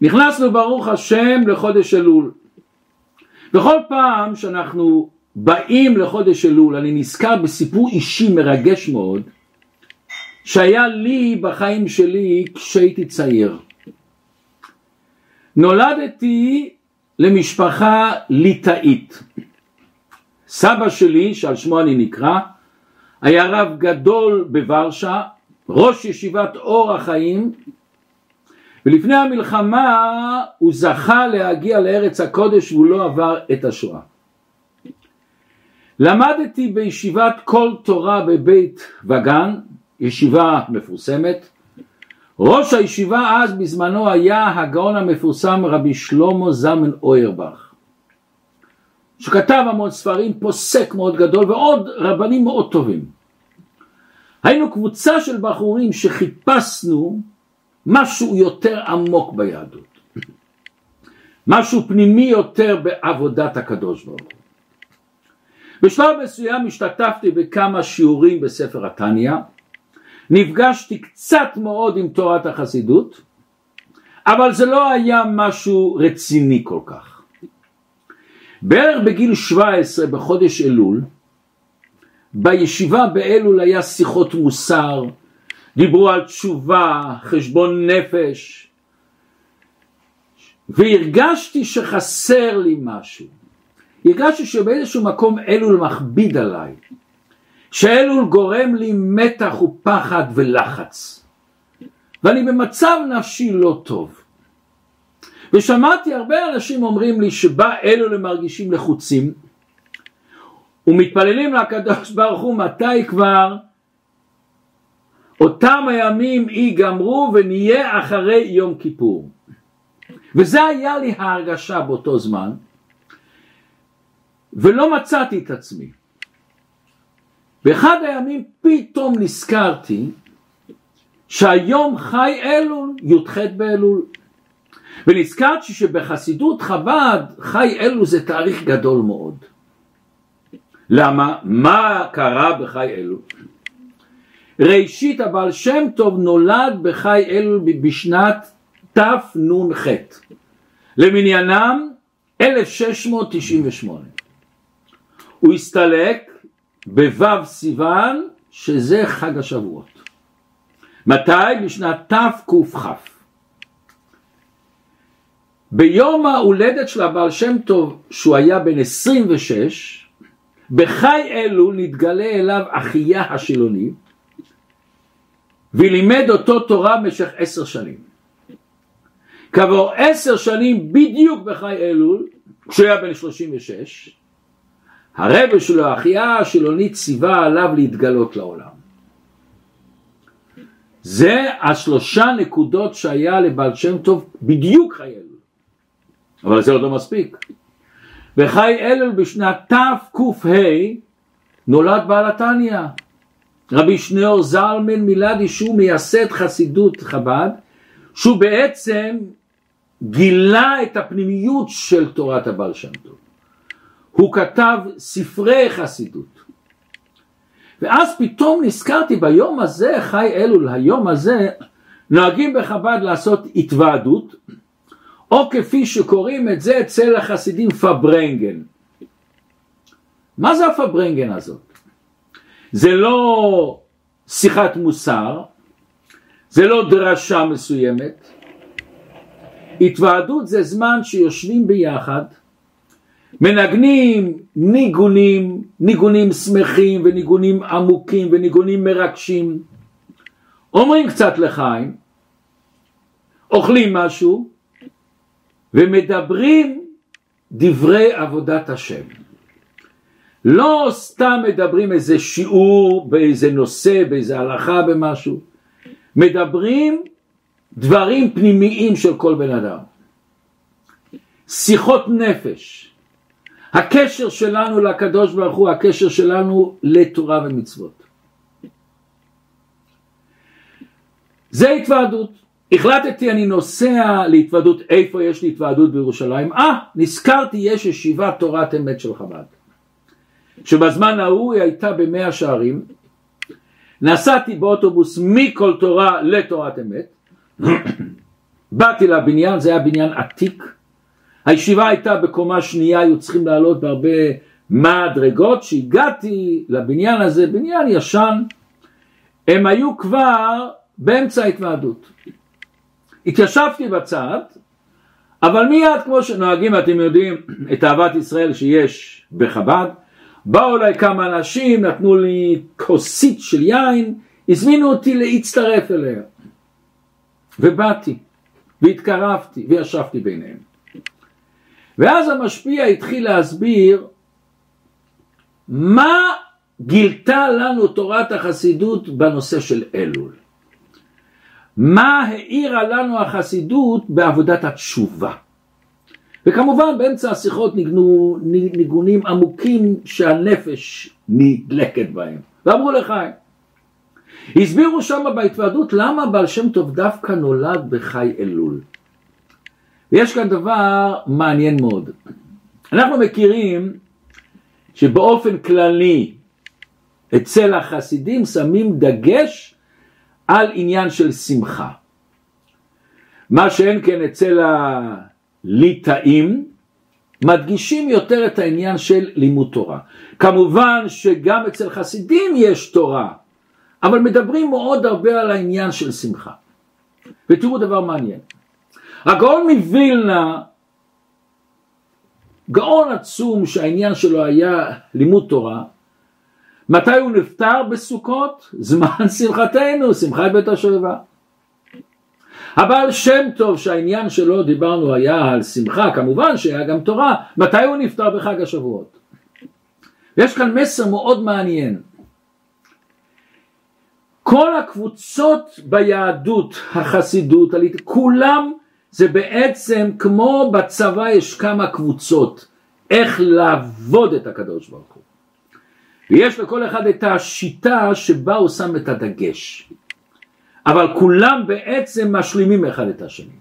נכנסנו ברוך השם לחודש אלול. בכל פעם שאנחנו באים לחודש אלול אני נזכר בסיפור אישי מרגש מאוד שהיה לי בחיים שלי כשהייתי צעיר. נולדתי למשפחה ליטאית. סבא שלי, שעל שמו אני נקרא, היה רב גדול בוורשה, ראש ישיבת אור החיים, ולפני המלחמה הוא זכה להגיע לארץ הקודש והוא לא עבר את השואה. למדתי בישיבת כל תורה בבית וגן, ישיבה מפורסמת, ראש הישיבה אז בזמנו היה הגאון המפורסם רבי שלמה זמן אוירבך שכתב המון ספרים, פוסק מאוד גדול ועוד רבנים מאוד טובים. היינו קבוצה של בחורים שחיפשנו משהו יותר עמוק ביהדות, משהו פנימי יותר בעבודת הקדוש ברוך הוא. בשלב מסוים השתתפתי בכמה שיעורים בספר התניא נפגשתי קצת מאוד עם תורת החסידות, אבל זה לא היה משהו רציני כל כך. בערך בגיל 17 בחודש אלול, בישיבה באלול היה שיחות מוסר, דיברו על תשובה, חשבון נפש, והרגשתי שחסר לי משהו. הרגשתי שבאיזשהו מקום אלול מכביד עליי. שאלול גורם לי מתח ופחד ולחץ ואני במצב נפשי לא טוב ושמעתי הרבה אנשים אומרים לי שבא אלול הם מרגישים לחוצים ומתפללים לקדוש ברוך הוא מתי כבר אותם הימים ייגמרו ונהיה אחרי יום כיפור וזה היה לי ההרגשה באותו זמן ולא מצאתי את עצמי באחד הימים פתאום נזכרתי שהיום חי אלול, י"ח באלול. ונזכרתי שבחסידות חב"ד חי אלול זה תאריך גדול מאוד. למה? מה קרה בחי אלול? ראשית הבעל שם טוב נולד בחי אלול בשנת תנ"ח למניינם 1698 הוא הסתלק בו' סיוון שזה חג השבועות. מתי? בשנת תקכ. ביום ההולדת של הבעל שם טוב שהוא היה בן 26 בחי אלו נתגלה אליו אחיה השילוני ולימד אותו תורה במשך עשר שנים. כעבור עשר שנים בדיוק בחי אלול, כשהוא היה בן 36, הרבה שלו, אחיה השילונית ציווה עליו להתגלות לעולם. זה השלושה נקודות שהיה לבעל שם טוב בדיוק חי אלול. אבל זה עוד לא מספיק. וחי אלול בשנת תק"ה נולד בעל התניא. רבי שניאור זלמן מילדי שהוא מייסד חסידות חב"ד, שהוא בעצם גילה את הפנימיות של תורת הבעל שם טוב. הוא כתב ספרי חסידות. ואז פתאום נזכרתי ביום הזה, חי אלול, היום הזה, נוהגים בחב"ד לעשות התוועדות, או כפי שקוראים את זה אצל החסידים פברנגן. מה זה הפברנגן הזאת? זה לא שיחת מוסר, זה לא דרשה מסוימת. התוועדות זה זמן שיושבים ביחד מנגנים ניגונים, ניגונים שמחים וניגונים עמוקים וניגונים מרגשים, אומרים קצת לחיים, אוכלים משהו ומדברים דברי עבודת השם. לא סתם מדברים איזה שיעור באיזה נושא, באיזה הלכה, במשהו, מדברים דברים פנימיים של כל בן אדם. שיחות נפש, הקשר שלנו לקדוש ברוך הוא, הקשר שלנו לתורה ומצוות. זה התוועדות. החלטתי אני נוסע להתוועדות, איפה יש לי התוועדות בירושלים? אה, נזכרתי יש ישיבת תורת אמת של חב"ד. שבזמן ההוא היא הייתה במאה שערים, נסעתי באוטובוס מכל תורה לתורת אמת, באתי לבניין, זה היה בניין עתיק, הישיבה הייתה בקומה שנייה, היו צריכים לעלות בהרבה מדרגות, כשהגעתי לבניין הזה, בניין ישן, הם היו כבר באמצע ההתוועדות. התיישבתי בצד, אבל מיד כמו שנוהגים, אתם יודעים, את אהבת ישראל שיש בחב"ד, באו אליי כמה אנשים, נתנו לי כוסית של יין, הזמינו אותי להצטרף אליה. ובאתי, והתקרבתי, וישבתי ביניהם. ואז המשפיע התחיל להסביר מה גילתה לנו תורת החסידות בנושא של אלול. מה העירה לנו החסידות בעבודת התשובה. וכמובן באמצע השיחות ניגנו ניגונים עמוקים שהנפש נדלקת בהם. ואמרו לחיים. הסבירו שם בהתוועדות למה בעל שם טוב דווקא נולד בחי אלול. ויש כאן דבר מעניין מאוד. אנחנו מכירים שבאופן כללי אצל החסידים שמים דגש על עניין של שמחה. מה שאין כן אצל הליטאים, מדגישים יותר את העניין של לימוד תורה. כמובן שגם אצל חסידים יש תורה, אבל מדברים מאוד הרבה על העניין של שמחה. ותראו דבר מעניין. הגאון מווילנה, גאון עצום שהעניין שלו היה לימוד תורה, מתי הוא נפטר בסוכות? זמן שמחתנו, שמחת בית השואבה. הבעל שם טוב שהעניין שלו דיברנו היה על שמחה, כמובן שהיה גם תורה, מתי הוא נפטר בחג השבועות? ויש כאן מסר מאוד מעניין. כל הקבוצות ביהדות, החסידות, כולם זה בעצם כמו בצבא יש כמה קבוצות, איך לעבוד את הקדוש ברוך הוא. ויש לכל אחד את השיטה שבה הוא שם את הדגש. אבל כולם בעצם משלימים אחד את השני.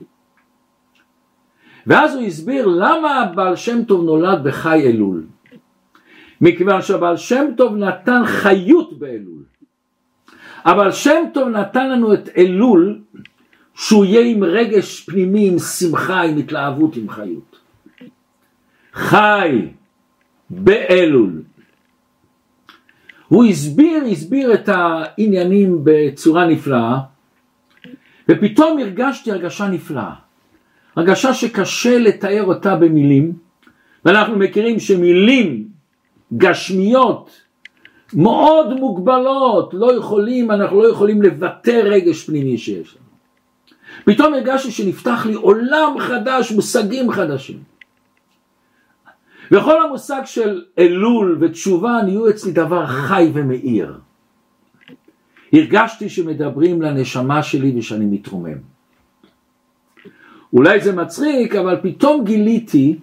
ואז הוא הסביר למה הבעל שם טוב נולד בחי אלול. מכיוון שהבעל שם טוב נתן חיות באלול. אבל שם טוב נתן לנו את אלול שהוא יהיה עם רגש פנימי, עם שמחה, עם התלהבות, עם חיות. חי באלול. הוא הסביר, הסביר את העניינים בצורה נפלאה, ופתאום הרגשתי הרגשה נפלאה. הרגשה שקשה לתאר אותה במילים, ואנחנו מכירים שמילים גשמיות מאוד מוגבלות, לא יכולים, אנחנו לא יכולים לבטא רגש פנימי שיש לנו. פתאום הרגשתי שנפתח לי עולם חדש, מושגים חדשים. וכל המושג של אלול ותשובה נהיו אצלי דבר חי ומאיר. הרגשתי שמדברים לנשמה שלי ושאני מתרומם. אולי זה מצחיק, אבל פתאום גיליתי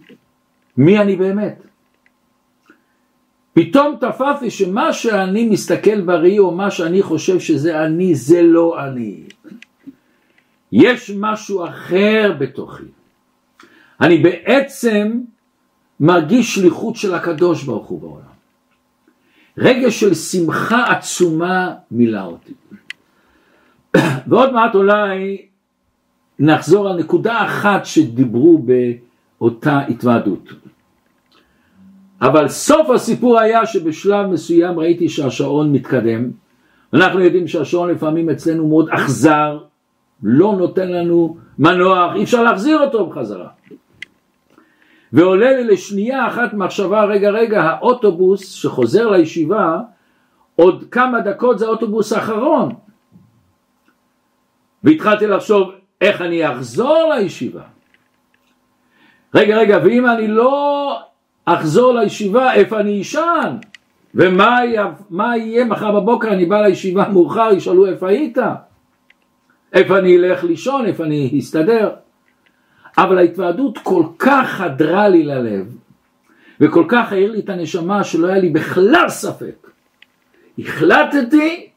מי אני באמת. פתאום תפסתי שמה שאני מסתכל בראי או מה שאני חושב שזה אני, זה לא אני. יש משהו אחר בתוכי. אני בעצם מרגיש שליחות של הקדוש ברוך הוא בעולם. רגש של שמחה עצומה מילא אותי. ועוד מעט אולי נחזור על נקודה אחת שדיברו באותה התוועדות. אבל סוף הסיפור היה שבשלב מסוים ראיתי שהשעון מתקדם. אנחנו יודעים שהשעון לפעמים אצלנו מאוד אכזר, לא נותן לנו מנוח, אי אפשר להחזיר אותו בחזרה. ועולה לי לשנייה אחת מחשבה, רגע רגע, האוטובוס שחוזר לישיבה, עוד כמה דקות זה האוטובוס האחרון. והתחלתי לחשוב איך אני אחזור לישיבה. רגע רגע, ואם אני לא אחזור לישיבה, איפה אני אשן? ומה יהיה מחר בבוקר, אני בא לישיבה מאוחר, ישאלו איפה היית? איפה אני אלך לישון, איפה אני אסתדר? אבל ההתוועדות כל כך חדרה לי ללב, וכל כך העיר לי את הנשמה שלא היה לי בכלל ספק. החלטתי,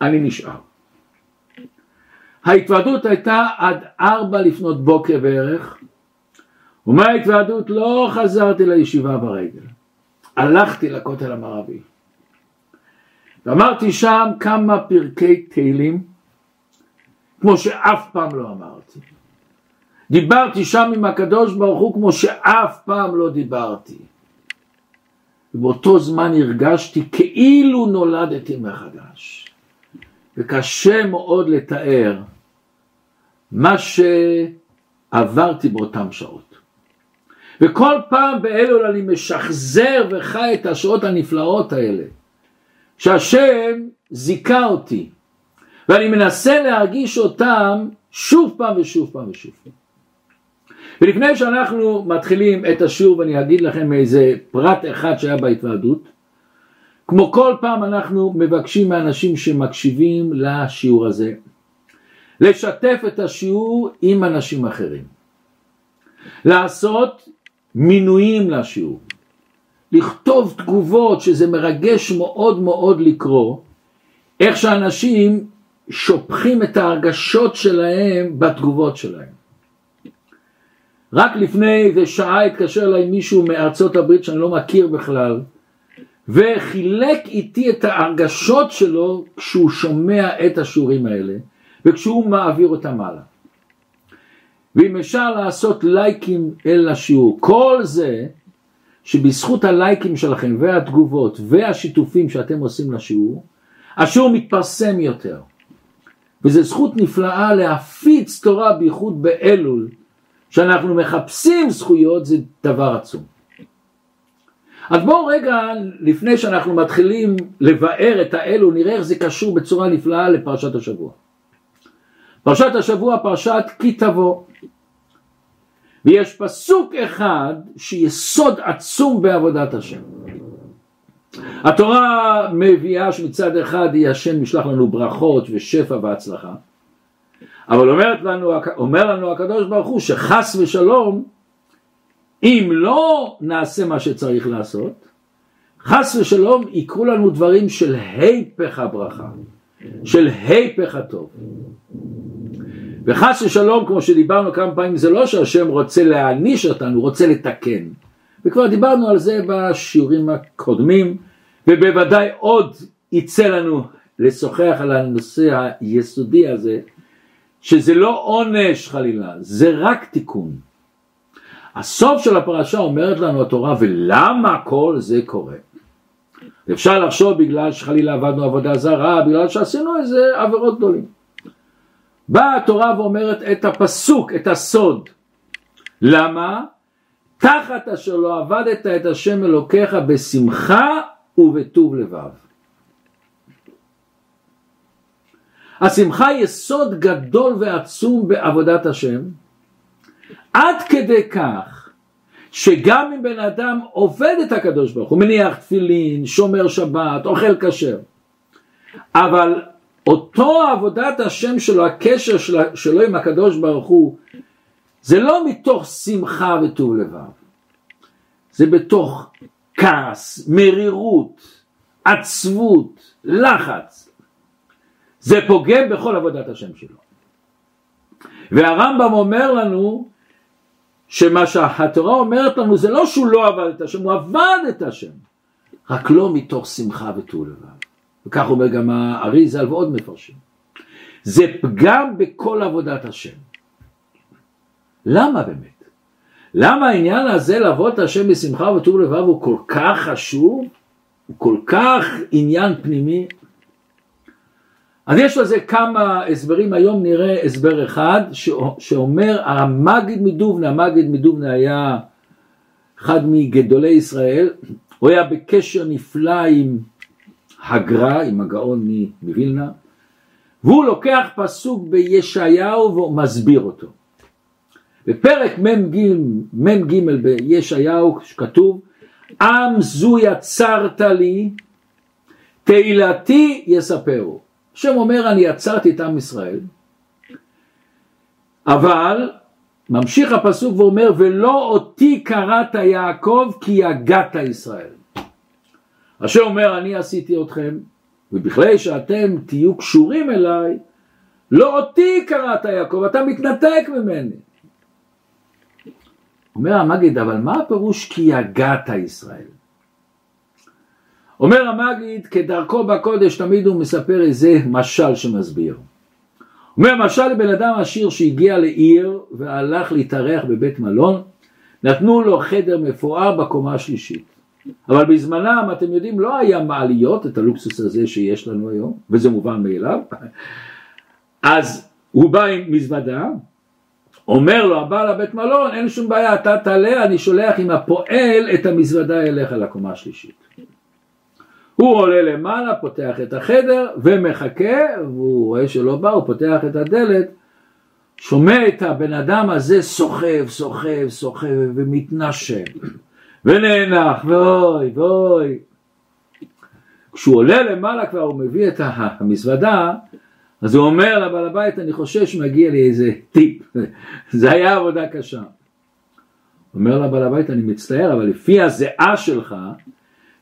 אני נשאר. ההתוועדות הייתה עד ארבע לפנות בוקר בערך, ומההתוועדות לא חזרתי לישיבה ברגל, הלכתי לכותל המערבי. ואמרתי שם כמה פרקי תהילים, כמו שאף פעם לא אמרתי. דיברתי שם עם הקדוש ברוך הוא כמו שאף פעם לא דיברתי. ובאותו זמן הרגשתי כאילו נולדתי מחדש. וקשה מאוד לתאר מה שעברתי באותן שעות. וכל פעם באלול אני משחזר וחי את השעות הנפלאות האלה, שהשם זיכה אותי, ואני מנסה להרגיש אותם שוב פעם ושוב פעם ושוב פעם. ולפני שאנחנו מתחילים את השיעור ואני אגיד לכם איזה פרט אחד שהיה בהתוועדות, כמו כל פעם אנחנו מבקשים מאנשים שמקשיבים לשיעור הזה, לשתף את השיעור עם אנשים אחרים, לעשות מינויים לשיעור, לכתוב תגובות שזה מרגש מאוד מאוד לקרוא, איך שאנשים שופכים את ההרגשות שלהם בתגובות שלהם. רק לפני איזה שעה התקשר אליי מישהו מארצות הברית שאני לא מכיר בכלל וחילק איתי את ההרגשות שלו כשהוא שומע את השיעורים האלה וכשהוא מעביר אותם הלאה. ואם אפשר לעשות לייקים אל השיעור, כל זה שבזכות הלייקים שלכם והתגובות והשיתופים שאתם עושים לשיעור, השיעור מתפרסם יותר. וזו זכות נפלאה להפיץ תורה בייחוד באלול, שאנחנו מחפשים זכויות זה דבר עצום. אז בואו רגע, לפני שאנחנו מתחילים לבאר את האלול, נראה איך זה קשור בצורה נפלאה לפרשת השבוע. פרשת השבוע פרשת כי תבוא. ויש פסוק אחד שיסוד עצום בעבודת השם. התורה מביאה שמצד אחד היא השם משלח לנו ברכות ושפע והצלחה, אבל אומרת לנו, אומר לנו הקדוש ברוך הוא שחס ושלום אם לא נעשה מה שצריך לעשות, חס ושלום יקרו לנו דברים של היפך הברכה, של היפך הטוב. וחס ושלום, כמו שדיברנו כמה פעמים, זה לא שהשם רוצה להעניש אותנו, רוצה לתקן. וכבר דיברנו על זה בשיעורים הקודמים, ובוודאי עוד יצא לנו לשוחח על הנושא היסודי הזה, שזה לא עונש חלילה, זה רק תיקון. הסוף של הפרשה אומרת לנו התורה, ולמה כל זה קורה? אפשר לחשוב בגלל שחלילה עבדנו עבודה זרה, בגלל שעשינו איזה עבירות גדולים. באה התורה ואומרת את הפסוק, את הסוד. למה? תחת אשר לא עבדת את השם אלוקיך בשמחה ובטוב לבב. השמחה היא יסוד גדול ועצום בעבודת השם, עד כדי כך שגם אם בן אדם עובד את הקדוש ברוך הוא, מניח תפילין, שומר שבת, אוכל כשר, אבל אותו עבודת השם שלו, הקשר שלו עם הקדוש ברוך הוא, זה לא מתוך שמחה וטוב לבב, זה בתוך כעס, מרירות, עצבות, לחץ. זה פוגם בכל עבודת השם שלו. והרמב"ם אומר לנו שמה שהתורה אומרת לנו זה לא שהוא לא עבד את השם, הוא עבד את השם, רק לא מתוך שמחה וטוב לבב. וכך אומר גם האריזל ועוד מפרשים. זה פגם בכל עבודת השם. למה באמת? למה העניין הזה לעבוד את השם בשמחה וטוב לבב הוא כל כך חשוב? הוא כל כך עניין פנימי? אז יש לזה כמה הסברים, היום נראה הסבר אחד שאומר המגיד מדובנה, המגיד מדובנה היה אחד מגדולי ישראל, הוא היה בקשר נפלא עם הגר"א, עם הגאון מווילנה, והוא לוקח פסוק בישעיהו ומסביר אותו. בפרק מ"ג בישעיהו כתוב עם זו יצרת לי תהילתי יספרו. השם אומר אני יצרתי את עם ישראל אבל ממשיך הפסוק ואומר ולא אותי קראת יעקב כי יגעת ישראל. השם אומר אני עשיתי אתכם ובכלל שאתם תהיו קשורים אליי לא אותי קראת יעקב אתה מתנתק ממני אומר המגיד, אבל מה הפירוש כי יגעת ישראל? אומר המגיד, כדרכו בקודש תמיד הוא מספר איזה משל שמסביר. אומר משל לבן אדם עשיר שהגיע לעיר והלך להתארח בבית מלון, נתנו לו חדר מפואר בקומה השלישית. אבל בזמנם, אתם יודעים, לא היה מעליות, את הלוקסוס הזה שיש לנו היום, וזה מובן מאליו. אז הוא בא עם מזוודה, אומר לו הבעל הבית מלון, אין שום בעיה, אתה תעלה, אני שולח עם הפועל את המזוודה אליך לקומה השלישית. הוא עולה למעלה, פותח את החדר ומחכה, והוא רואה שלא בא, הוא פותח את הדלת, שומע את הבן אדם הזה סוחב, סוחב, סוחב ומתנשם ונאנח ואוי ואוי. כשהוא עולה למעלה כבר הוא מביא את המזוודה, אז הוא אומר לבעל הבית אני חושש שמגיע לי איזה טיפ, זה היה עבודה קשה. אומר לבעל הבית אני מצטער אבל לפי הזיעה שלך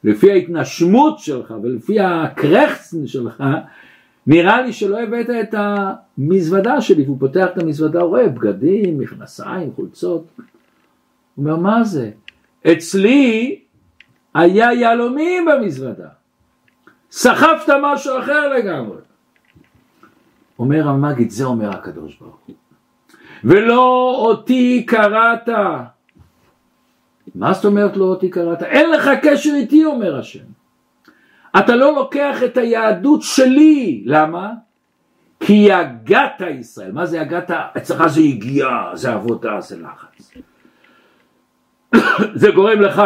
לפי ההתנשמות שלך ולפי הקרחצן שלך, נראה לי שלא הבאת את המזוודה שלי, והוא פותח את המזוודה, הוא רואה בגדים, מכנסיים, חולצות. הוא אומר, מה זה? אצלי היה יהלומים במזוודה. סחבת משהו אחר לגמרי. אומר המגיד, זה אומר הקדוש ברוך הוא. ולא אותי קראת מה זאת אומרת לא אותי קראת? אין לך קשר איתי אומר השם. אתה לא לוקח את היהדות שלי, למה? כי יגעת ישראל, מה זה יגעת? אצלך זה הגיעה, זה עבודה, זה לחץ. זה גורם לך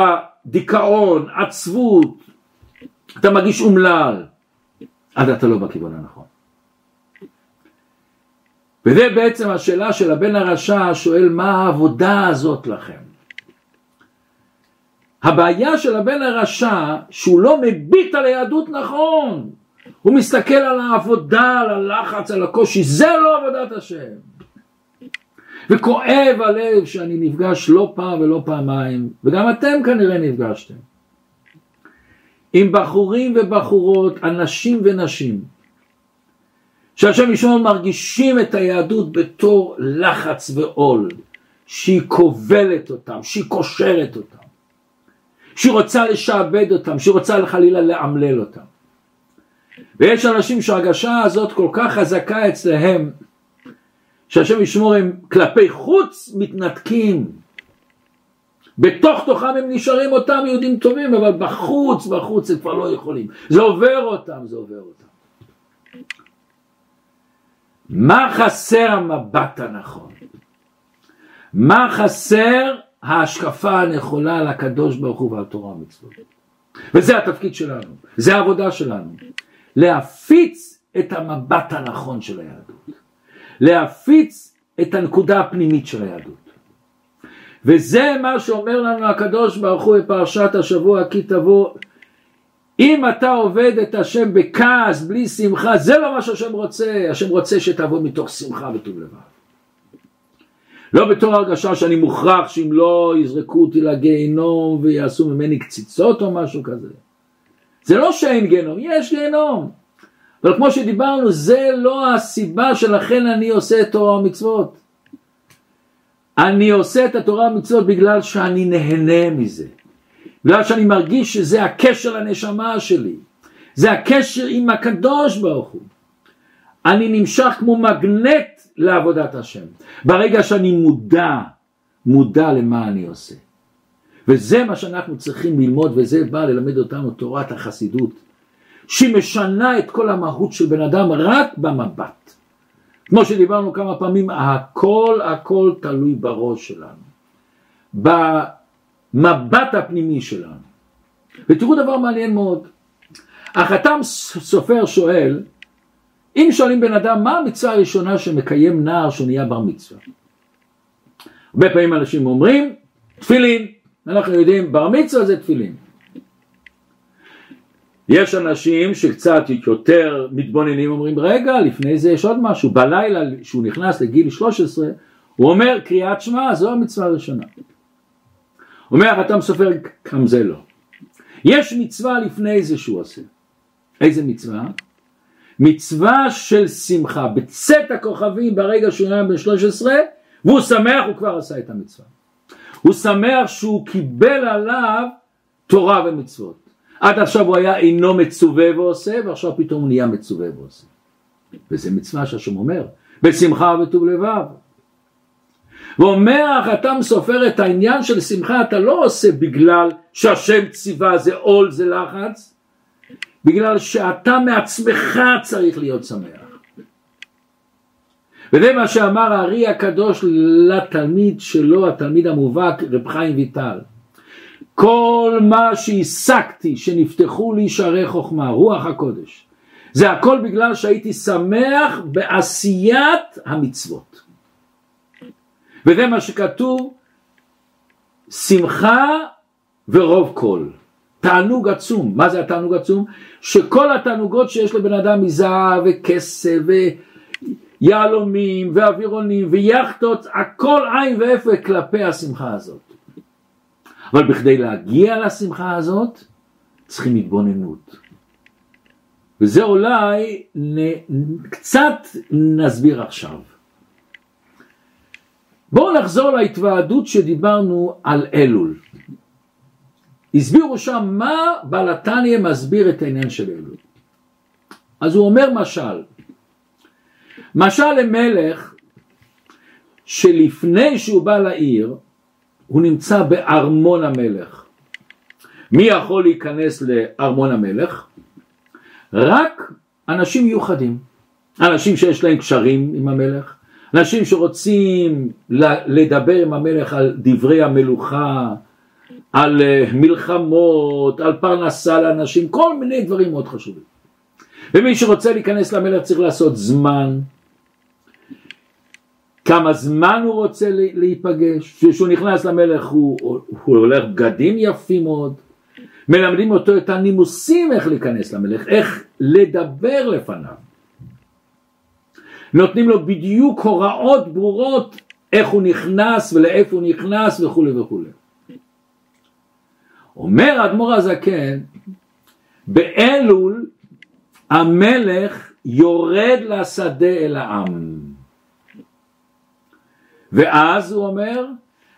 דיכאון, עצבות, אתה מרגיש אומלל, אז אתה לא בכיוון הנכון. וזה בעצם השאלה של הבן הרשע שואל מה העבודה הזאת לכם? הבעיה של הבן הרשע שהוא לא מביט על היהדות נכון הוא מסתכל על העבודה, על הלחץ, על הקושי, זה לא עבודת השם. וכואב הלב שאני נפגש לא פעם ולא פעמיים, וגם אתם כנראה נפגשתם, עם בחורים ובחורות, אנשים ונשים, שהשם ישמעון מרגישים את היהדות בתור לחץ ועול, שהיא כובלת אותם, שהיא קושרת אותם. שהיא רוצה לשעבד אותם, שהיא רוצה חלילה לאמלל אותם. ויש אנשים שההרגשה הזאת כל כך חזקה אצלהם, שהשם ישמור הם כלפי חוץ מתנתקים. בתוך תוכם הם נשארים אותם יהודים טובים, אבל בחוץ, בחוץ הם כבר לא יכולים. זה עובר אותם, זה עובר אותם. מה חסר המבט הנכון? מה חסר ההשקפה הנכונה על הקדוש ברוך הוא ועל תורה ומצוות. וזה התפקיד שלנו, זה העבודה שלנו, להפיץ את המבט הנכון של היהדות, להפיץ את הנקודה הפנימית של היהדות. וזה מה שאומר לנו הקדוש ברוך הוא בפרשת השבוע כי תבוא אם אתה עובד את השם בכעס, בלי שמחה, זה לא מה שהשם רוצה, השם רוצה שתבוא מתוך שמחה וטוב לבב. לא בתור הרגשה שאני מוכרח שאם לא יזרקו אותי לגיהנום ויעשו ממני קציצות או משהו כזה. זה לא שאין גיהנום, יש גיהנום. אבל כמו שדיברנו, זה לא הסיבה שלכן אני עושה את תורה ומצוות. אני עושה את התורה ומצוות בגלל שאני נהנה מזה. בגלל שאני מרגיש שזה הקשר לנשמה שלי. זה הקשר עם הקדוש ברוך הוא. אני נמשך כמו מגנט לעבודת השם. ברגע שאני מודע, מודע למה אני עושה. וזה מה שאנחנו צריכים ללמוד וזה בא ללמד אותנו תורת החסידות שהיא משנה את כל המהות של בן אדם רק במבט. כמו שדיברנו כמה פעמים, הכל הכל תלוי בראש שלנו, במבט הפנימי שלנו. ותראו דבר מעניין מאוד, החתם סופר שואל אם שואלים בן אדם מה המצווה הראשונה שמקיים נער שהוא נהיה בר מצווה? הרבה פעמים אנשים אומרים תפילין. אנחנו יודעים בר מצווה זה תפילין. יש אנשים שקצת יותר מתבוננים אומרים רגע לפני זה יש עוד משהו. בלילה שהוא נכנס לגיל 13 הוא אומר קריאת שמע זו המצווה הראשונה. אומר החתם סופר גם זה לא. יש מצווה לפני זה שהוא עושה. איזה מצווה? מצווה של שמחה, בצאת הכוכבים ברגע שהוא היה בן 13 והוא שמח הוא כבר עשה את המצווה. הוא שמח שהוא קיבל עליו תורה ומצוות. עד עכשיו הוא היה אינו מצווה ועושה ועכשיו פתאום הוא נהיה מצווה ועושה. וזה מצווה שהשם אומר בשמחה וטוב לבב. ואומר החתם סופר את העניין של שמחה אתה לא עושה בגלל שהשם ציווה זה עול זה לחץ בגלל שאתה מעצמך צריך להיות שמח. וזה מה שאמר הארי הקדוש לתלמיד שלו התלמיד המובהק רב חיים ויטל. כל מה שהשגתי שנפתחו לי שערי חוכמה רוח הקודש זה הכל בגלל שהייתי שמח בעשיית המצוות. וזה מה שכתוב שמחה ורוב קול תענוג עצום מה זה התענוג עצום? שכל התענוגות שיש לבן אדם מזהב וכסף ויהלומים ואווירונים ויאכטות הכל עין ואפק כלפי השמחה הזאת אבל בכדי להגיע לשמחה הזאת צריכים התבוננות וזה אולי קצת נסביר עכשיו בואו נחזור להתוועדות שדיברנו על אלול. הסבירו שם מה בלתניה מסביר את העניין של אלול. אז הוא אומר משל, משל למלך שלפני שהוא בא לעיר הוא נמצא בארמון המלך. מי יכול להיכנס לארמון המלך? רק אנשים מיוחדים, אנשים שיש להם קשרים עם המלך, אנשים שרוצים לדבר עם המלך על דברי המלוכה, על אה, מלחמות, על פרנסה לאנשים, כל מיני דברים מאוד חשובים. ומי שרוצה להיכנס למלך צריך לעשות זמן, כמה זמן הוא רוצה להיפגש, כשהוא נכנס למלך הוא, הוא הולך בגדים יפים מאוד, מלמדים אותו את הנימוסים איך להיכנס למלך, איך לדבר לפניו. נותנים לו בדיוק הוראות ברורות איך הוא נכנס ולאיפה הוא נכנס וכולי וכולי. אומר אדמו"ר הזקן, באלול המלך יורד לשדה אל העם. ואז הוא אומר,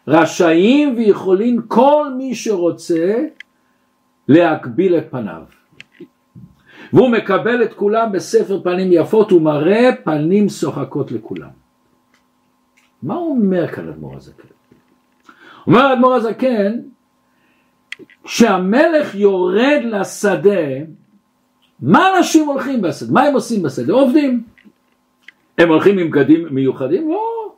רשאים ויכולים כל מי שרוצה להקביל את פניו. והוא מקבל את כולם בספר פנים יפות ומראה פנים שוחקות לכולם. מה הוא אומר כאן אדמו"ר הזקן? אומר אדמו"ר הזקן כשהמלך יורד לשדה מה אנשים הולכים בשדה? מה הם עושים בשדה? עובדים. הם הולכים עם בגדים מיוחדים? לא.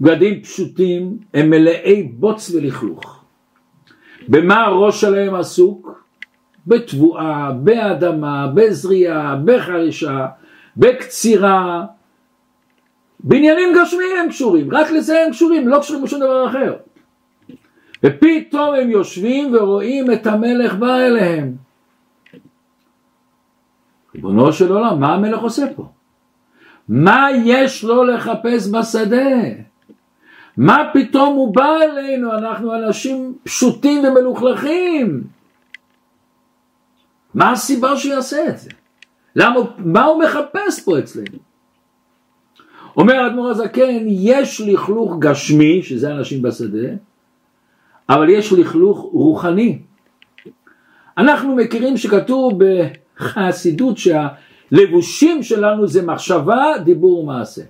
בגדים פשוטים הם מלאי בוץ ולכלוך. במה הראש שלהם עסוק? בתבואה, באדמה, בזריעה, בחרישה, בקצירה, בעניינים גשמיים הם קשורים, רק לזה הם קשורים, לא קשורים לשום דבר אחר. ופתאום הם יושבים ורואים את המלך בא אליהם. ריבונו של עולם, מה המלך עושה פה? מה יש לו לחפש בשדה? מה פתאום הוא בא אלינו? אנחנו אנשים פשוטים ומלוכלכים. מה הסיבה שהוא יעשה את זה? למה, מה הוא מחפש פה אצלנו? אומר אדמו"ר הזקן, יש לכלוך גשמי, שזה אנשים בשדה, אבל יש לכלוך רוחני. אנחנו מכירים שכתוב בחסידות שהלבושים שלנו זה מחשבה, דיבור ומעשה.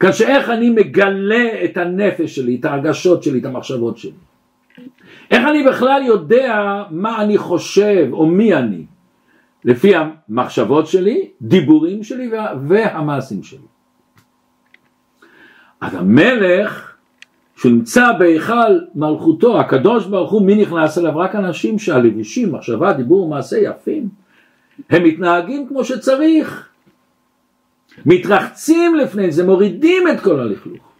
כאשר איך אני מגלה את הנפש שלי, את ההרגשות שלי, את המחשבות שלי. איך אני בכלל יודע מה אני חושב או מי אני? לפי המחשבות שלי, דיבורים שלי והמעשים שלי. אז המלך שנמצא בהיכל מלכותו, הקדוש ברוך הוא, מי נכנס אליו? רק אנשים שהלבושים, מחשבה, דיבור ומעשה יפים, הם מתנהגים כמו שצריך, מתרחצים לפני זה, מורידים את כל הלכלוך.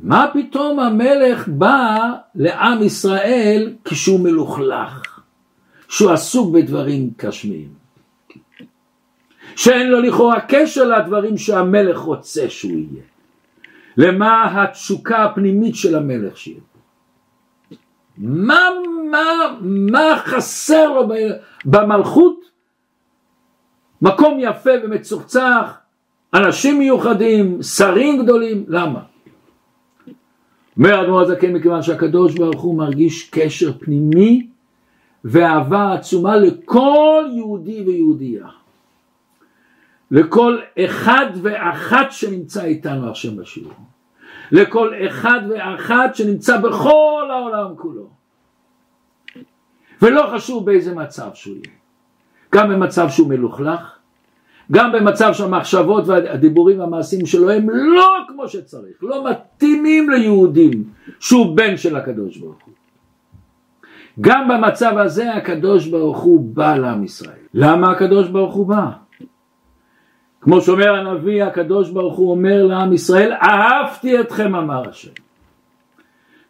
מה פתאום המלך בא לעם ישראל כשהוא מלוכלך, שהוא עסוק בדברים גשמיים, שאין לו לכאורה קשר לדברים שהמלך רוצה שהוא יהיה, למה התשוקה הפנימית של המלך שיהיה. מה, מה, מה חסר לו במלכות? מקום יפה ומצוחצח, אנשים מיוחדים, שרים גדולים, למה? אומר אדמו"ר הזקן מכיוון שהקדוש ברוך הוא מרגיש קשר פנימי ואהבה עצומה לכל יהודי ויהודייה. לכל אחד ואחת שנמצא איתנו עכשיו בשיעור, לכל אחד ואחת שנמצא בכל העולם כולו, ולא חשוב באיזה מצב שהוא יהיה, גם במצב שהוא מלוכלך, גם במצב שהמחשבות והדיבורים והמעשים שלו הם לא כמו שצריך, לא מתאימים ליהודים שהוא בן של הקדוש ברוך הוא. גם במצב הזה הקדוש ברוך הוא בא לעם ישראל. למה הקדוש ברוך הוא בא? כמו שאומר הנביא הקדוש ברוך הוא אומר לעם ישראל אהבתי אתכם אמר השם.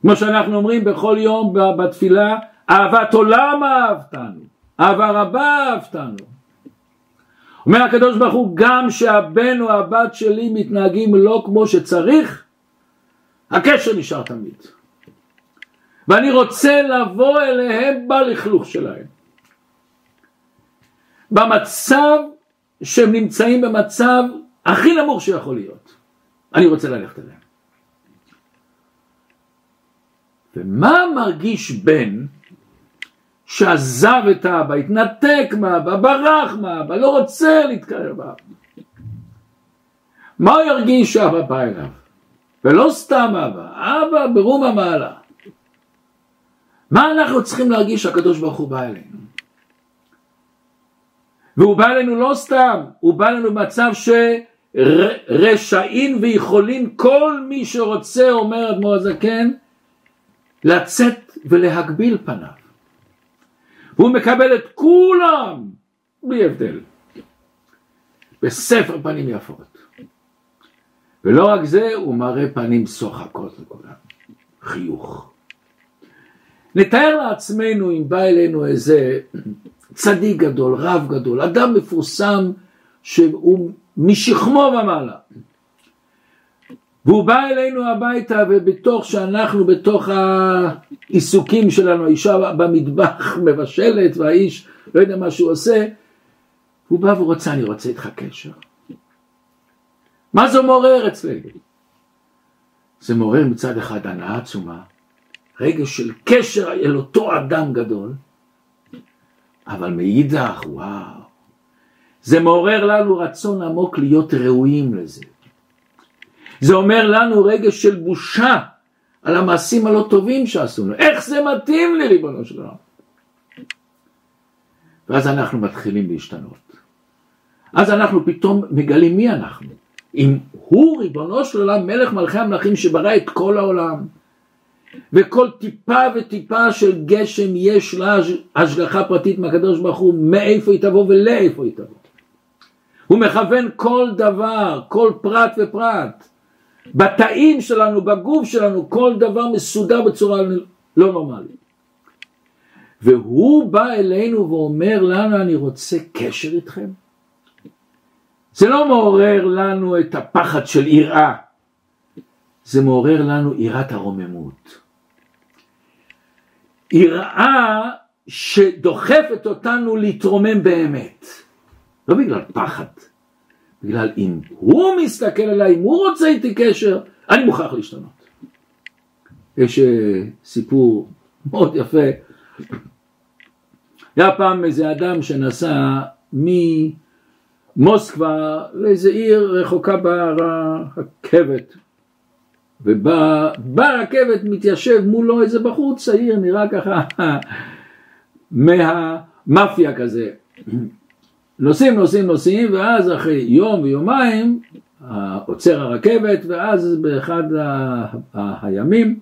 כמו שאנחנו אומרים בכל יום בתפילה אהבת עולם אהבתנו, אהבה רבה אהבתנו. אומר הקדוש ברוך הוא גם שהבן או הבת שלי מתנהגים לא כמו שצריך הקשר נשאר תמיד ואני רוצה לבוא אליהם בלכלוך שלהם במצב שהם נמצאים במצב הכי נמוך שיכול להיות אני רוצה ללכת אליהם ומה מרגיש בן שעזב את האבא, התנתק מהאבא, ברח מהאבא, לא רוצה להתקרב. מה הוא ירגיש שאבא בא אליו? ולא סתם אבא, אבא ברום המעלה. מה אנחנו צריכים להרגיש שהקדוש ברוך הוא בא אלינו? והוא בא אלינו לא סתם, הוא בא אלינו במצב שרשאים ויכולים כל מי שרוצה, אומר אדמו"ר הזקן, לצאת ולהגביל פניו. והוא מקבל את כולם בלי הבדל. בספר פנים יפות. ולא רק זה הוא מראה פנים שוחקות לכולם חיוך. נתאר לעצמנו אם בא אלינו איזה צדיק גדול, רב גדול, אדם מפורסם שהוא משכמו ומעלה והוא בא אלינו הביתה ובתוך שאנחנו בתוך העיסוקים שלנו, האישה במטבח מבשלת והאיש לא יודע מה שהוא עושה, הוא בא ורוצה, אני רוצה איתך קשר. מה זה מעורר אצלנו? זה מעורר מצד אחד הנאה עצומה, רגע של קשר אל אותו אדם גדול, אבל מאידך, וואו, זה מעורר לנו רצון עמוק להיות ראויים לזה. זה אומר לנו רגש של בושה על המעשים הלא טובים שעשינו. איך זה מתאים לי ריבונו של עולם? ואז אנחנו מתחילים להשתנות. אז אנחנו פתאום מגלים מי אנחנו. אם הוא ריבונו של עולם מלך מלכי המלכים שברא את כל העולם וכל טיפה וטיפה של גשם יש לה השגחה פרטית מהקדוש ברוך הוא מאיפה היא תבוא ולאיפה היא תבוא. הוא מכוון כל דבר, כל פרט ופרט. בתאים שלנו, בגוף שלנו, כל דבר מסודר בצורה לא נורמלית. והוא בא אלינו ואומר לנו אני רוצה קשר איתכם. זה לא מעורר לנו את הפחד של יראה, זה מעורר לנו יראת הרוממות. יראה שדוחפת אותנו להתרומם באמת, לא בגלל פחד, בגלל אם הוא מסתכל עליי, אם הוא רוצה איתי קשר, אני מוכרח להשתנות. יש אה, סיפור מאוד יפה. היה פעם איזה אדם שנסע ממוסקבה לאיזה עיר רחוקה ברכבת וברכבת מתיישב מולו איזה בחור צעיר נראה ככה מהמאפיה כזה. נוסעים נוסעים נוסעים ואז אחרי יום ויומיים עוצר הרכבת ואז באחד הימים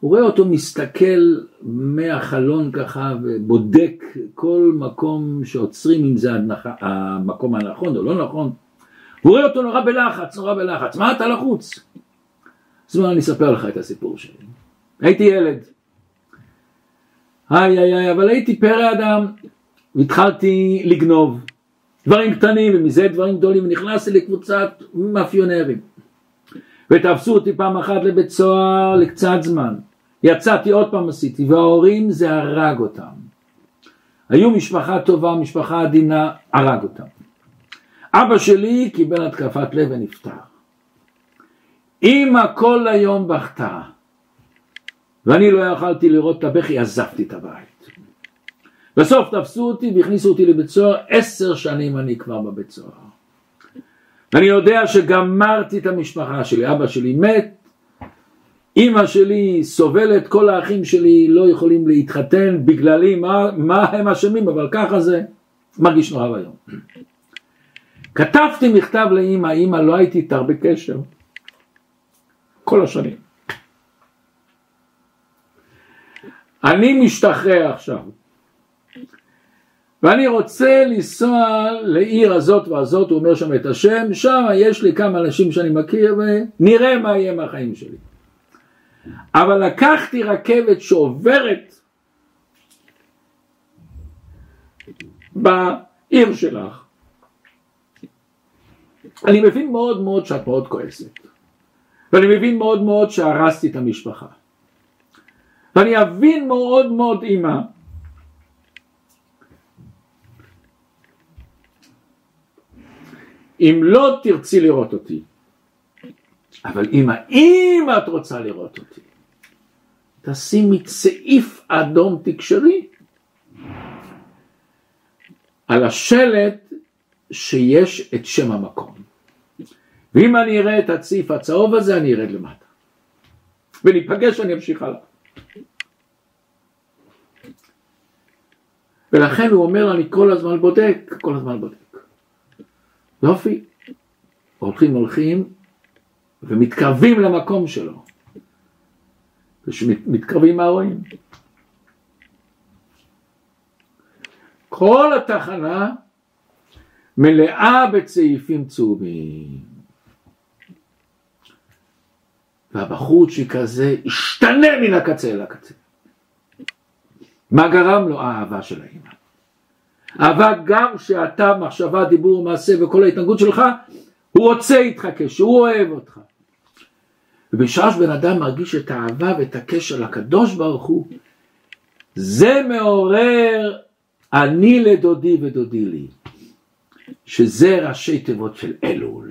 הוא רואה אותו מסתכל מהחלון ככה ובודק כל מקום שעוצרים אם זה המקום הנכון או לא נכון. הוא רואה אותו נורא בלחץ, נורא בלחץ, מה אתה לחוץ? אז אומר, אני אספר לך את הסיפור שלי. הייתי ילד, היי היי היי, אבל הייתי פרא אדם, והתחלתי לגנוב. דברים קטנים ומזה דברים גדולים, ונכנסתי לקבוצת מאפיונרים. ותפסו אותי פעם אחת לבית סוהר לקצת זמן. יצאתי עוד פעם עשיתי, וההורים זה הרג אותם. היו משפחה טובה, משפחה עדינה, הרג אותם. אבא שלי קיבל התקפת לב ונפטר. אמא כל היום בכתה, ואני לא יכלתי לראות את הבכי, עזבתי את הבית. בסוף תפסו אותי והכניסו אותי לבית סוהר, עשר שנים אני כבר בבית סוהר. אני יודע שגמרתי את המשפחה שלי, אבא שלי מת, אימא שלי סובלת, כל האחים שלי לא יכולים להתחתן בגללי, מה, מה הם אשמים, אבל ככה זה, מרגיש נורא ואיום. כתבתי מכתב לאימא, אימא לא הייתי איתה בקשר, השנים. אני משתחרר עכשיו, ואני רוצה לנסוע לעיר הזאת והזאת, הוא אומר שם את השם, שם יש לי כמה אנשים שאני מכיר ונראה מה יהיה מהחיים שלי. אבל לקחתי רכבת שעוברת בעיר שלך. אני מבין מאוד מאוד שאת מאוד כועסת, ואני מבין מאוד מאוד שהרסתי את המשפחה. ואני אבין מאוד מאוד אמא אם לא תרצי לראות אותי, אבל אמא, אם את רוצה לראות אותי, תשימי צעיף אדום תקשרי על השלט שיש את שם המקום. ואם אני אראה את הצעיף הצהוב הזה, אני ארד למטה. וניפגש ואני אמשיך הלאה. ולכן הוא אומר, אני כל הזמן בודק, כל הזמן בודק. יופי, הולכים הולכים ומתקרבים למקום שלו. כשמתקרבים מה רואים? כל התחנה מלאה בצעיפים צהובים. והבחורצ'יק הזה השתנה מן הקצה אל הקצה. מה גרם לו? האהבה של האמא. אהבה גם שאתה מחשבה, דיבור, מעשה וכל ההתנהגות שלך, הוא רוצה איתך קשר, הוא אוהב אותך. ובשעה שבן אדם מרגיש את האהבה ואת הקשר לקדוש ברוך הוא, זה מעורר אני לדודי ודודי לי, שזה ראשי תיבות של אלול.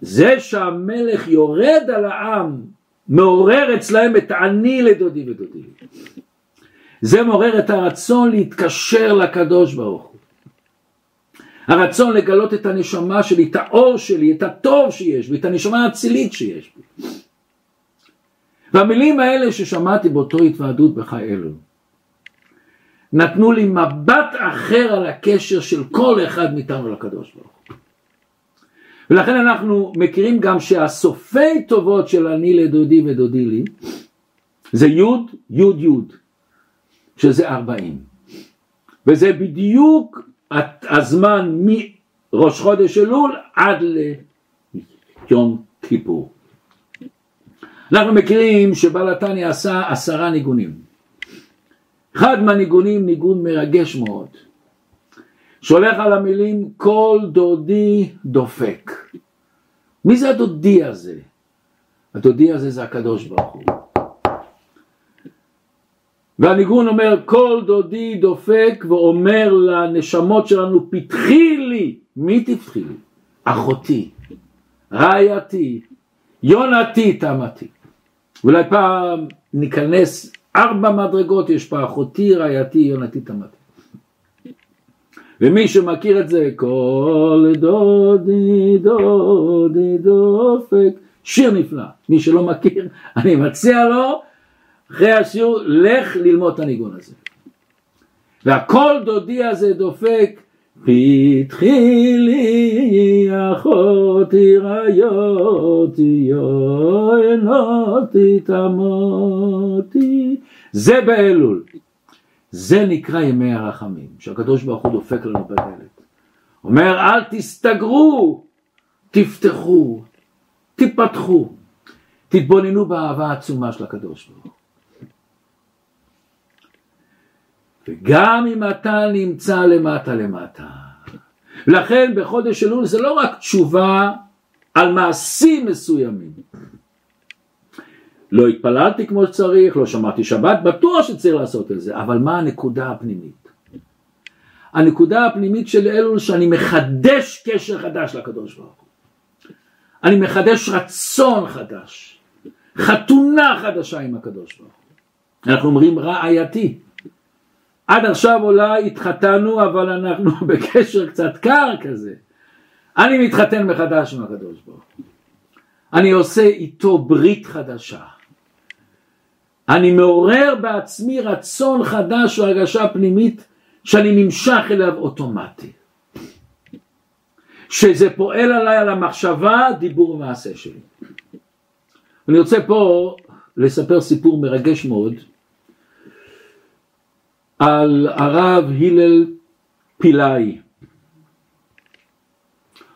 זה שהמלך יורד על העם, מעורר אצלהם את אני לדודי ודודי. זה מעורר את הרצון להתקשר לקדוש ברוך הוא. הרצון לגלות את הנשמה שלי, את האור שלי, את הטוב שיש בי, את הנשמה האצילית שיש בי. והמילים האלה ששמעתי באותו התוועדות בחי אלו, נתנו לי מבט אחר על הקשר של כל אחד מאיתנו לקדוש ברוך הוא. ולכן אנחנו מכירים גם שהסופי טובות של אני לדודי ודודי לי, זה יוד, יוד יוד. שזה ארבעים. וזה בדיוק הזמן מראש חודש אלול עד ליום כיפור. אנחנו מכירים שבעל התניא עשה עשרה ניגונים. אחד מהניגונים ניגון מרגש מאוד, שהולך על המילים כל דודי דופק. מי זה הדודי הזה? הדודי הזה זה הקדוש ברוך הוא. והניגון אומר כל דודי דופק ואומר לנשמות שלנו פתחי לי, מי תפתחי לי? אחותי, רעייתי, יונתי תמתי. אולי פעם ניכנס ארבע מדרגות יש פה אחותי, רעייתי, יונתי תמתי. ומי שמכיר את זה, כל דודי דודי דופק, שיר נפלא. מי שלא מכיר, אני מציע לו אחרי השיעור, לך ללמוד את הניגון הזה. והקול דודי הזה דופק, פתחי לי אחותי ראיותי יונותי תמותי. זה באלול. זה נקרא ימי הרחמים, שהקדוש ברוך הוא דופק לנו בדלת. אומר אל תסתגרו, תפתחו, תיפתחו, תתבוננו באהבה העצומה של הקדוש ברוך הוא. וגם אם אתה נמצא למטה למטה. לכן בחודש אלול זה לא רק תשובה על מעשים מסוימים. לא התפללתי כמו שצריך, לא שמעתי שבת, בטוח שצריך לעשות את זה, אבל מה הנקודה הפנימית? הנקודה הפנימית של אלול שאני מחדש קשר חדש לקדוש ברוך הוא. אני מחדש רצון חדש, חתונה חדשה עם הקדוש ברוך הוא. אנחנו אומרים רעייתי, עד עכשיו אולי התחתנו אבל אנחנו בקשר קצת קר כזה. אני מתחתן מחדש עם הקדוש ברוך הוא. אני עושה איתו ברית חדשה. אני מעורר בעצמי רצון חדש או הרגשה פנימית שאני נמשך אליו אוטומטי. שזה פועל עליי על המחשבה, דיבור ומעשה שלי. אני רוצה פה לספר סיפור מרגש מאוד על הרב הלל פילאי.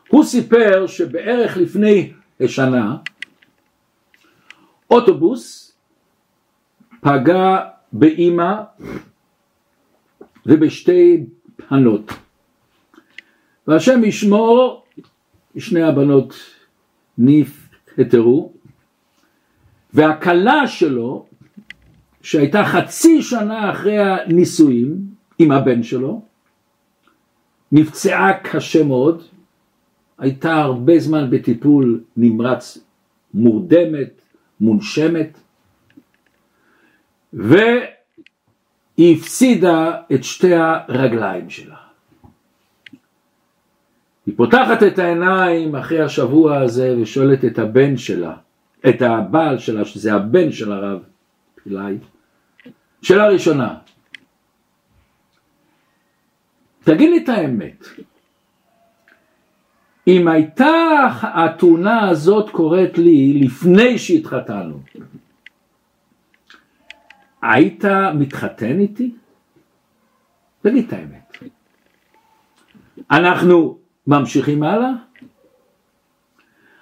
הוא סיפר שבערך לפני שנה אוטובוס פגע באימא ובשתי בנות. והשם ישמור שני הבנות נפטרו והכלה שלו שהייתה חצי שנה אחרי הנישואים עם הבן שלו נפצעה קשה מאוד הייתה הרבה זמן בטיפול נמרץ מורדמת, מונשמת והיא הפסידה את שתי הרגליים שלה. היא פותחת את העיניים אחרי השבוע הזה ושואלת את הבן שלה, את הבעל שלה, שזה הבן של הרב פילאי, שאלה ראשונה, תגיד לי את האמת, אם הייתה התאונה הזאת קורית לי לפני שהתחתנו, היית מתחתן איתי? תגיד את האמת. אנחנו ממשיכים הלאה?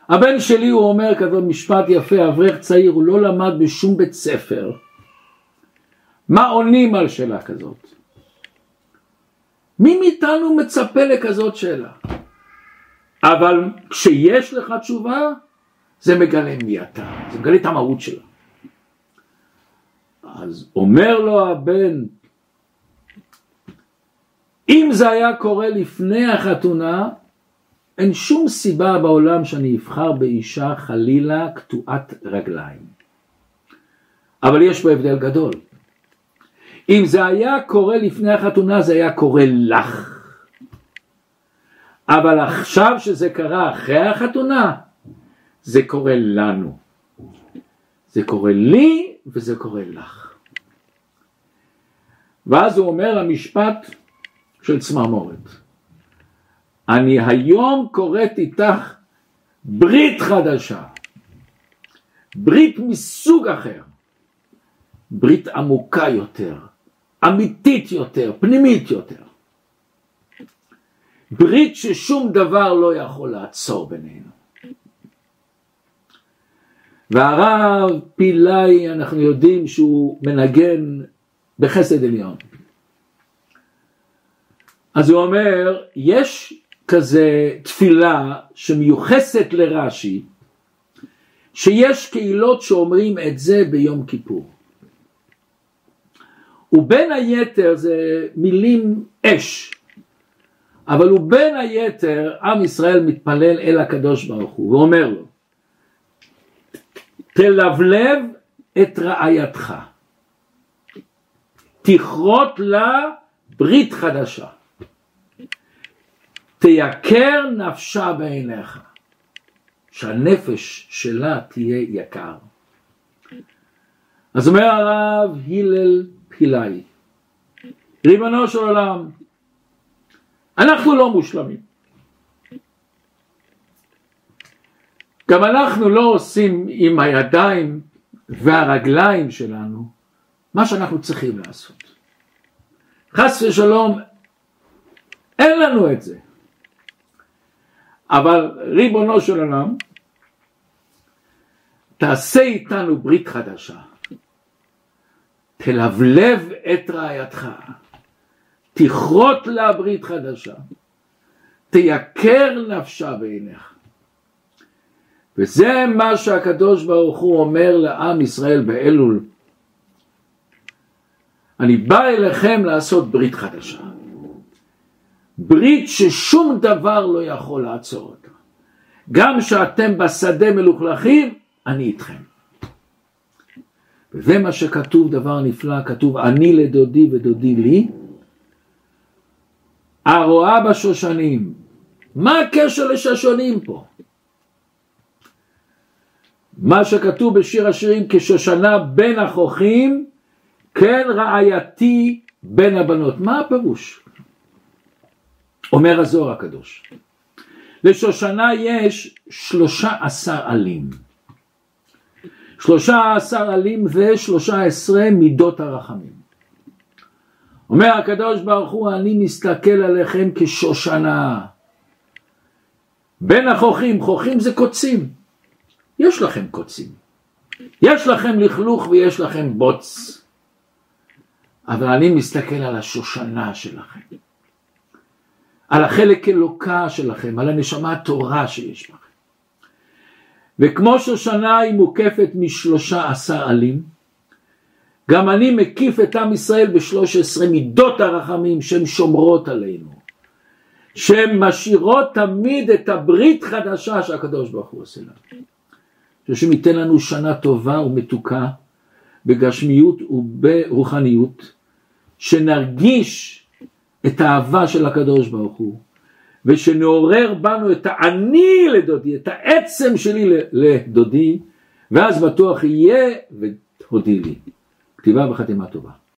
הבן שלי הוא אומר כזה משפט יפה, אברך צעיר, הוא לא למד בשום בית ספר. מה עונים על שאלה כזאת? מי מאיתנו מצפה לכזאת שאלה? אבל כשיש לך תשובה, זה מגלה מי אתה, זה מגלה את המהות שלה. אז אומר לו הבן, אם זה היה קורה לפני החתונה, אין שום סיבה בעולם שאני אבחר באישה חלילה קטועת רגליים. אבל יש פה הבדל גדול. אם זה היה קורה לפני החתונה זה היה קורה לך. אבל עכשיו שזה קרה אחרי החתונה, זה קורה לנו. זה קורה לי וזה קורה לך. ואז הוא אומר המשפט של צמרמורת. אני היום קוראת איתך ברית חדשה, ברית מסוג אחר, ברית עמוקה יותר, אמיתית יותר, פנימית יותר. ברית ששום דבר לא יכול לעצור בינינו. והרב פילאי אנחנו יודעים שהוא מנגן בחסד עליון. אז הוא אומר, יש כזה תפילה שמיוחסת לרש"י, שיש קהילות שאומרים את זה ביום כיפור. ובין היתר זה מילים אש, אבל הוא בין היתר, עם ישראל מתפלל אל הקדוש ברוך הוא ואומר לו, תלבלב את רעייתך, תכרות לה ברית חדשה, תייקר נפשה בעיניך, שהנפש שלה תהיה יקר. אז אומר הרב הלל פילאי, ריבונו של עולם, אנחנו לא מושלמים. גם אנחנו לא עושים עם הידיים והרגליים שלנו מה שאנחנו צריכים לעשות. חס ושלום, אין לנו את זה. אבל ריבונו של עולם, תעשה איתנו ברית חדשה. תלבלב את רעייתך. תכרות לה ברית חדשה, תייקר נפשה בעיניך. וזה מה שהקדוש ברוך הוא אומר לעם ישראל באלול. אני בא אליכם לעשות ברית חדשה. ברית ששום דבר לא יכול לעצור אותה. גם שאתם בשדה מלוכלכים, אני איתכם. וזה מה שכתוב דבר נפלא, כתוב אני לדודי ודודי לי, הרואה בשושנים, מה הקשר לשושנים פה? מה שכתוב בשיר השירים כשושנה בין החוכים כן רעייתי בין הבנות. מה הפירוש? אומר הזוהר הקדוש. לשושנה יש שלושה עשר עלים. שלושה עשר עלים ושלושה עשרה מידות הרחמים. אומר הקדוש ברוך הוא אני מסתכל עליכם כשושנה. בין החוכים, חוכים זה קוצים. יש לכם קוצים. יש לכם לכלוך ויש לכם בוץ. אבל אני מסתכל על השושנה שלכם. על החלק אלוקה שלכם, על הנשמה הטהורה שיש בכם. וכמו שושנה היא מוקפת משלושה עשר עלים, גם אני מקיף את עם ישראל בשלוש עשרה מידות הרחמים שהן שומרות עלינו, שהן משאירות תמיד את הברית חדשה שהקדוש ברוך הוא עושה לנו. שהשם ייתן לנו שנה טובה ומתוקה בגשמיות וברוחניות, שנרגיש את האהבה של הקדוש ברוך הוא, ושנעורר בנו את האני לדודי, את העצם שלי לדודי, ואז בטוח יהיה ותודי לי. כתיבה וחתימה טובה.